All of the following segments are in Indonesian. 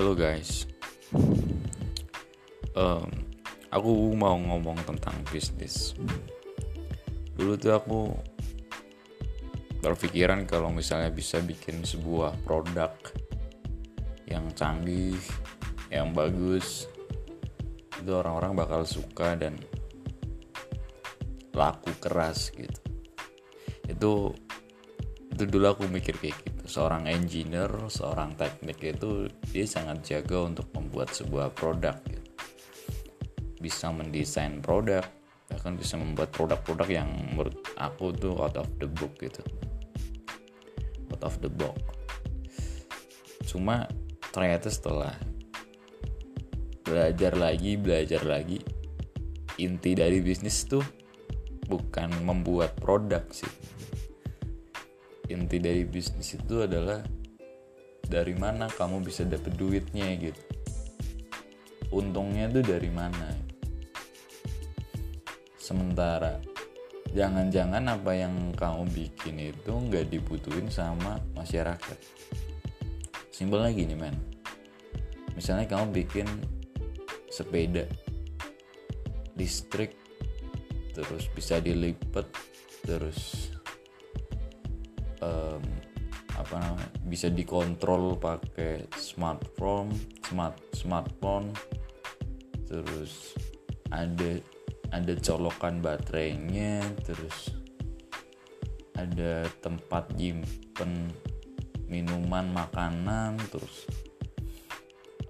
Hello guys, um, aku mau ngomong tentang bisnis. Dulu tuh aku berpikiran kalau misalnya bisa bikin sebuah produk yang canggih, yang bagus, itu orang-orang bakal suka dan laku keras gitu. Itu itu dulu aku mikir kayak gitu seorang engineer, seorang teknik itu dia sangat jaga untuk membuat sebuah produk gitu. Bisa mendesain produk, bahkan bisa membuat produk-produk yang menurut aku tuh out of the book gitu. Out of the box. Cuma ternyata setelah belajar lagi, belajar lagi, inti dari bisnis tuh bukan membuat produk sih inti dari bisnis itu adalah dari mana kamu bisa dapet duitnya gitu. Untungnya itu dari mana? Sementara jangan-jangan apa yang kamu bikin itu nggak dibutuhin sama masyarakat. Simpelnya gini men. Misalnya kamu bikin sepeda listrik terus bisa dilipat terus um, apa namanya bisa dikontrol pakai smartphone smart smartphone. Terus ada ada colokan baterainya terus ada tempat nyimpen minuman makanan terus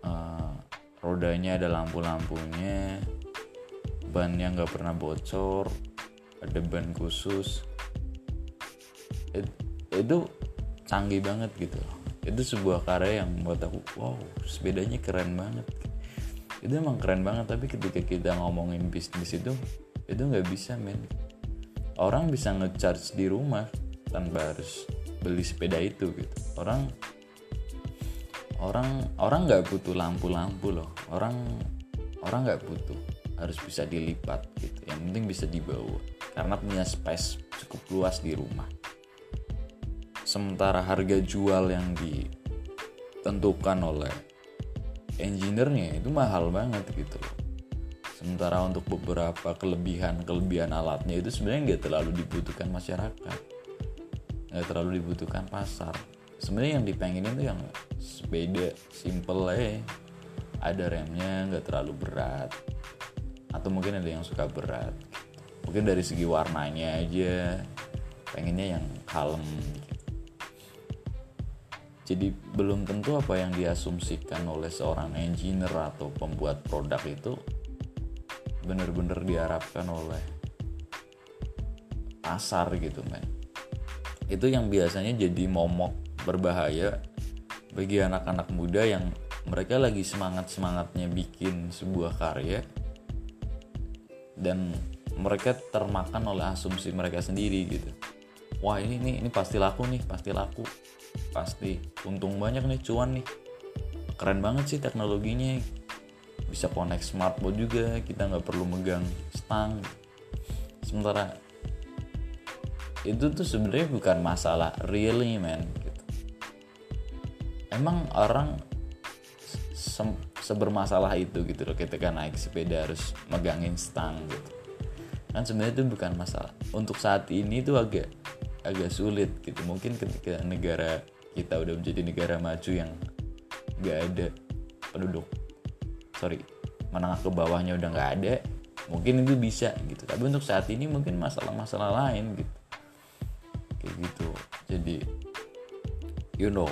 uh, rodanya ada lampu-lampunya bannya nggak pernah bocor ada ban khusus itu canggih banget gitu itu sebuah karya yang buat aku wow sepedanya keren banget. Itu emang keren banget tapi ketika kita ngomongin bisnis itu itu nggak bisa men. Orang bisa ngecharge di rumah tanpa harus beli sepeda itu gitu. Orang orang orang nggak butuh lampu-lampu loh. Orang orang nggak butuh harus bisa dilipat gitu. Yang penting bisa dibawa. Karena punya space cukup luas di rumah sementara harga jual yang ditentukan oleh engineer-nya itu mahal banget gitu loh. Sementara untuk beberapa kelebihan-kelebihan alatnya itu sebenarnya nggak terlalu dibutuhkan masyarakat. Nggak terlalu dibutuhkan pasar. Sebenarnya yang dipengenin tuh yang sepeda simple aja. Ada remnya nggak terlalu berat. Atau mungkin ada yang suka berat mungkin dari segi warnanya aja. Pengennya yang kalem jadi belum tentu apa yang diasumsikan oleh seorang engineer atau pembuat produk itu benar-benar diharapkan oleh pasar gitu men. Itu yang biasanya jadi momok berbahaya bagi anak-anak muda yang mereka lagi semangat-semangatnya bikin sebuah karya dan mereka termakan oleh asumsi mereka sendiri gitu. Wah ini ini ini pasti laku nih pasti laku pasti. Untung banyak nih cuan nih. Keren banget sih teknologinya. Bisa connect smartphone juga. Kita nggak perlu megang stang. Sementara itu tuh sebenarnya bukan masalah really man gitu. emang orang se sebermasalah itu gitu loh ketika naik sepeda harus megangin stang gitu. Kan sebenarnya itu bukan masalah. Untuk saat ini tuh agak agak sulit gitu. Mungkin ketika negara kita udah menjadi negara maju yang gak ada penduduk sorry menengah ke bawahnya udah gak ada mungkin itu bisa gitu. Tapi untuk saat ini mungkin masalah-masalah lain gitu. Kayak gitu. Jadi you know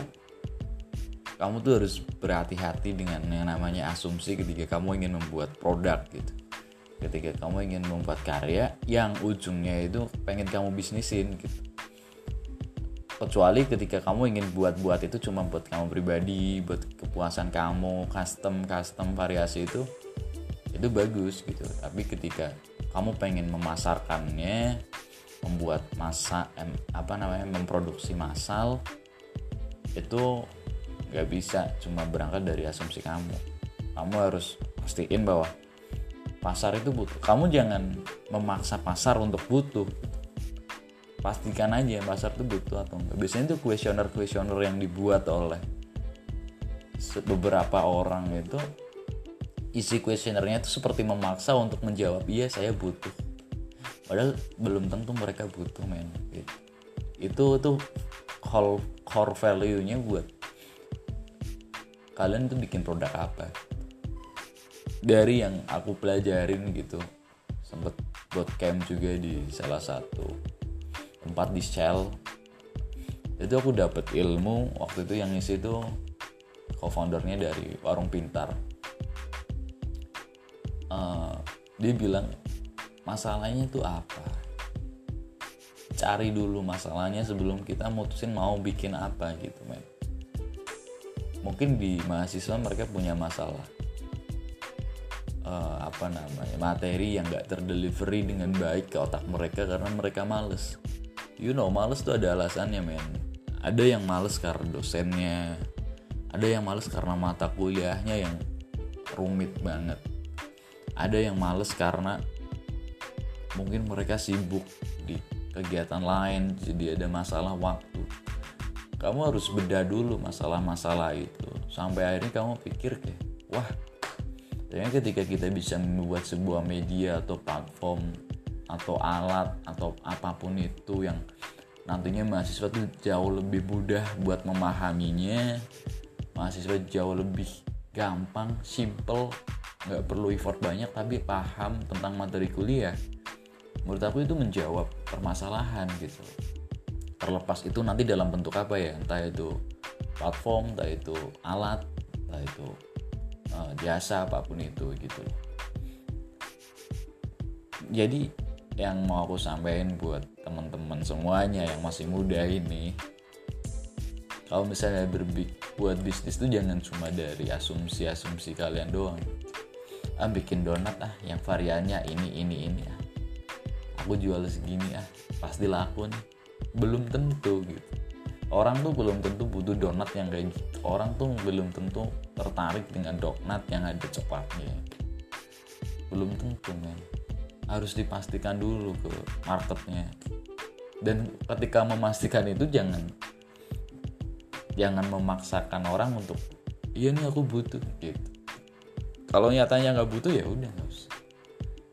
kamu tuh harus berhati-hati dengan yang namanya asumsi ketika kamu ingin membuat produk gitu. Ketika kamu ingin membuat karya yang ujungnya itu pengen kamu bisnisin gitu kecuali ketika kamu ingin buat-buat itu cuma buat kamu pribadi buat kepuasan kamu custom custom variasi itu itu bagus gitu. Tapi ketika kamu pengen memasarkannya membuat masa apa namanya memproduksi massal itu nggak bisa. Cuma berangkat dari asumsi kamu. Kamu harus pastiin bahwa pasar itu butuh. Kamu jangan memaksa pasar untuk butuh pastikan aja pasar tuh butuh atau enggak. Biasanya tuh kuesioner kuesioner yang dibuat oleh beberapa orang itu isi kuesionernya itu seperti memaksa untuk menjawab iya saya butuh. Padahal belum tentu mereka butuh men. Gitu. itu tuh core core value nya buat kalian tuh bikin produk apa? Dari yang aku pelajarin gitu sempet buat camp juga di salah satu tempat di Shell. Itu aku dapet ilmu waktu itu yang isi tuh co-foundernya dari warung pintar. Uh, dia bilang masalahnya itu apa? Cari dulu masalahnya sebelum kita mutusin mau bikin apa gitu men. Mungkin di mahasiswa mereka punya masalah uh, apa namanya materi yang gak terdelivery dengan baik ke otak mereka karena mereka males you know males tuh ada alasannya men. Ada yang males karena dosennya. Ada yang males karena mata kuliahnya yang rumit banget. Ada yang males karena mungkin mereka sibuk di kegiatan lain jadi ada masalah waktu. Kamu harus beda dulu masalah-masalah itu. Sampai akhirnya kamu pikir kayak wah ternyata ketika kita bisa membuat sebuah media atau platform atau alat atau apa pun itu yang nantinya mahasiswa tuh jauh lebih mudah buat memahaminya. Mahasiswa jauh lebih gampang simple nggak perlu effort banyak tapi paham tentang materi kuliah. Menurut aku itu menjawab permasalahan gitu. Terlepas itu nanti dalam bentuk apa ya entah itu platform entah itu alat entah itu uh, jasa apa pun itu gitu. Jadi yang mau aku sampaikan buat teman-teman semuanya yang masih muda ini. Kalau misalnya berbuat bisnis itu jangan cuma dari asumsi-asumsi kalian doang. Ah bikin donat ah yang variannya ini ini ini ah. Aku jual segini ah pasti laku nih. Belum tentu gitu. Orang tuh belum tentu butuh donat yang kayak gitu. Orang tuh belum tentu tertarik dengan donat yang ada coklatnya belum tentu men harus dipastikan dulu ke marketnya. Dan ketika memastikan itu jangan jangan memaksakan orang untuk iya nih aku butuh gitu. Kalau nyatanya nggak butuh ya udah nggak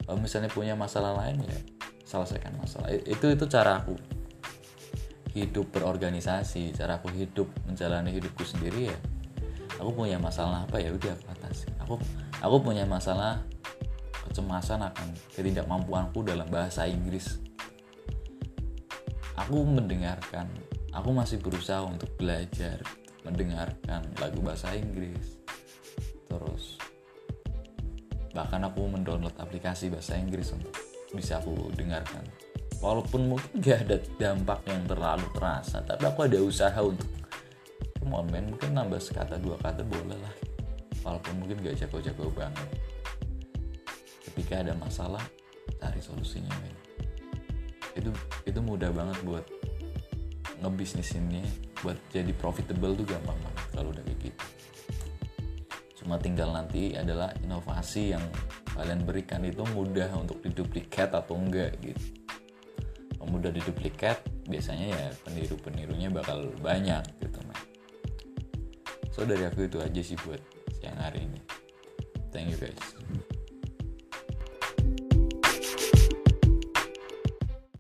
kalau misalnya punya masalah lain ya selesaikan masalah. Itu itu cara aku hidup berorganisasi. Cara aku hidup menjalani hidupku sendiri ya. Aku punya masalah apa ya udah aku atasi. Aku aku punya masalah kecemasan akan ketidakmampuanku dalam bahasa Inggris. Aku mendengarkan aku masih berusaha untuk belajar mendengarkan lagu bahasa Inggris. Terus bahkan aku mendownload aplikasi bahasa Inggris untuk bisa aku dengarkan. Walaupun mungkin gak ada dampak yang terlalu terasa tapi aku ada usaha untuk come on man mungkin nambah sekata dua kata boleh lah. Walaupun mungkin gak jago-jago banget ketika ada masalah cari solusinya men. Itu itu mudah banget buat ngebisnisinnya buat jadi profitable tuh gampang banget kalau udah kayak gitu. Cuma tinggal nanti adalah inovasi yang kalian berikan itu mudah untuk diduplikat atau enggak gitu. Mudah diduplikat biasanya ya peniru-penirunya bakal banyak gitu man. so dari aku itu aja sih buat siang hari ini. Thank you guys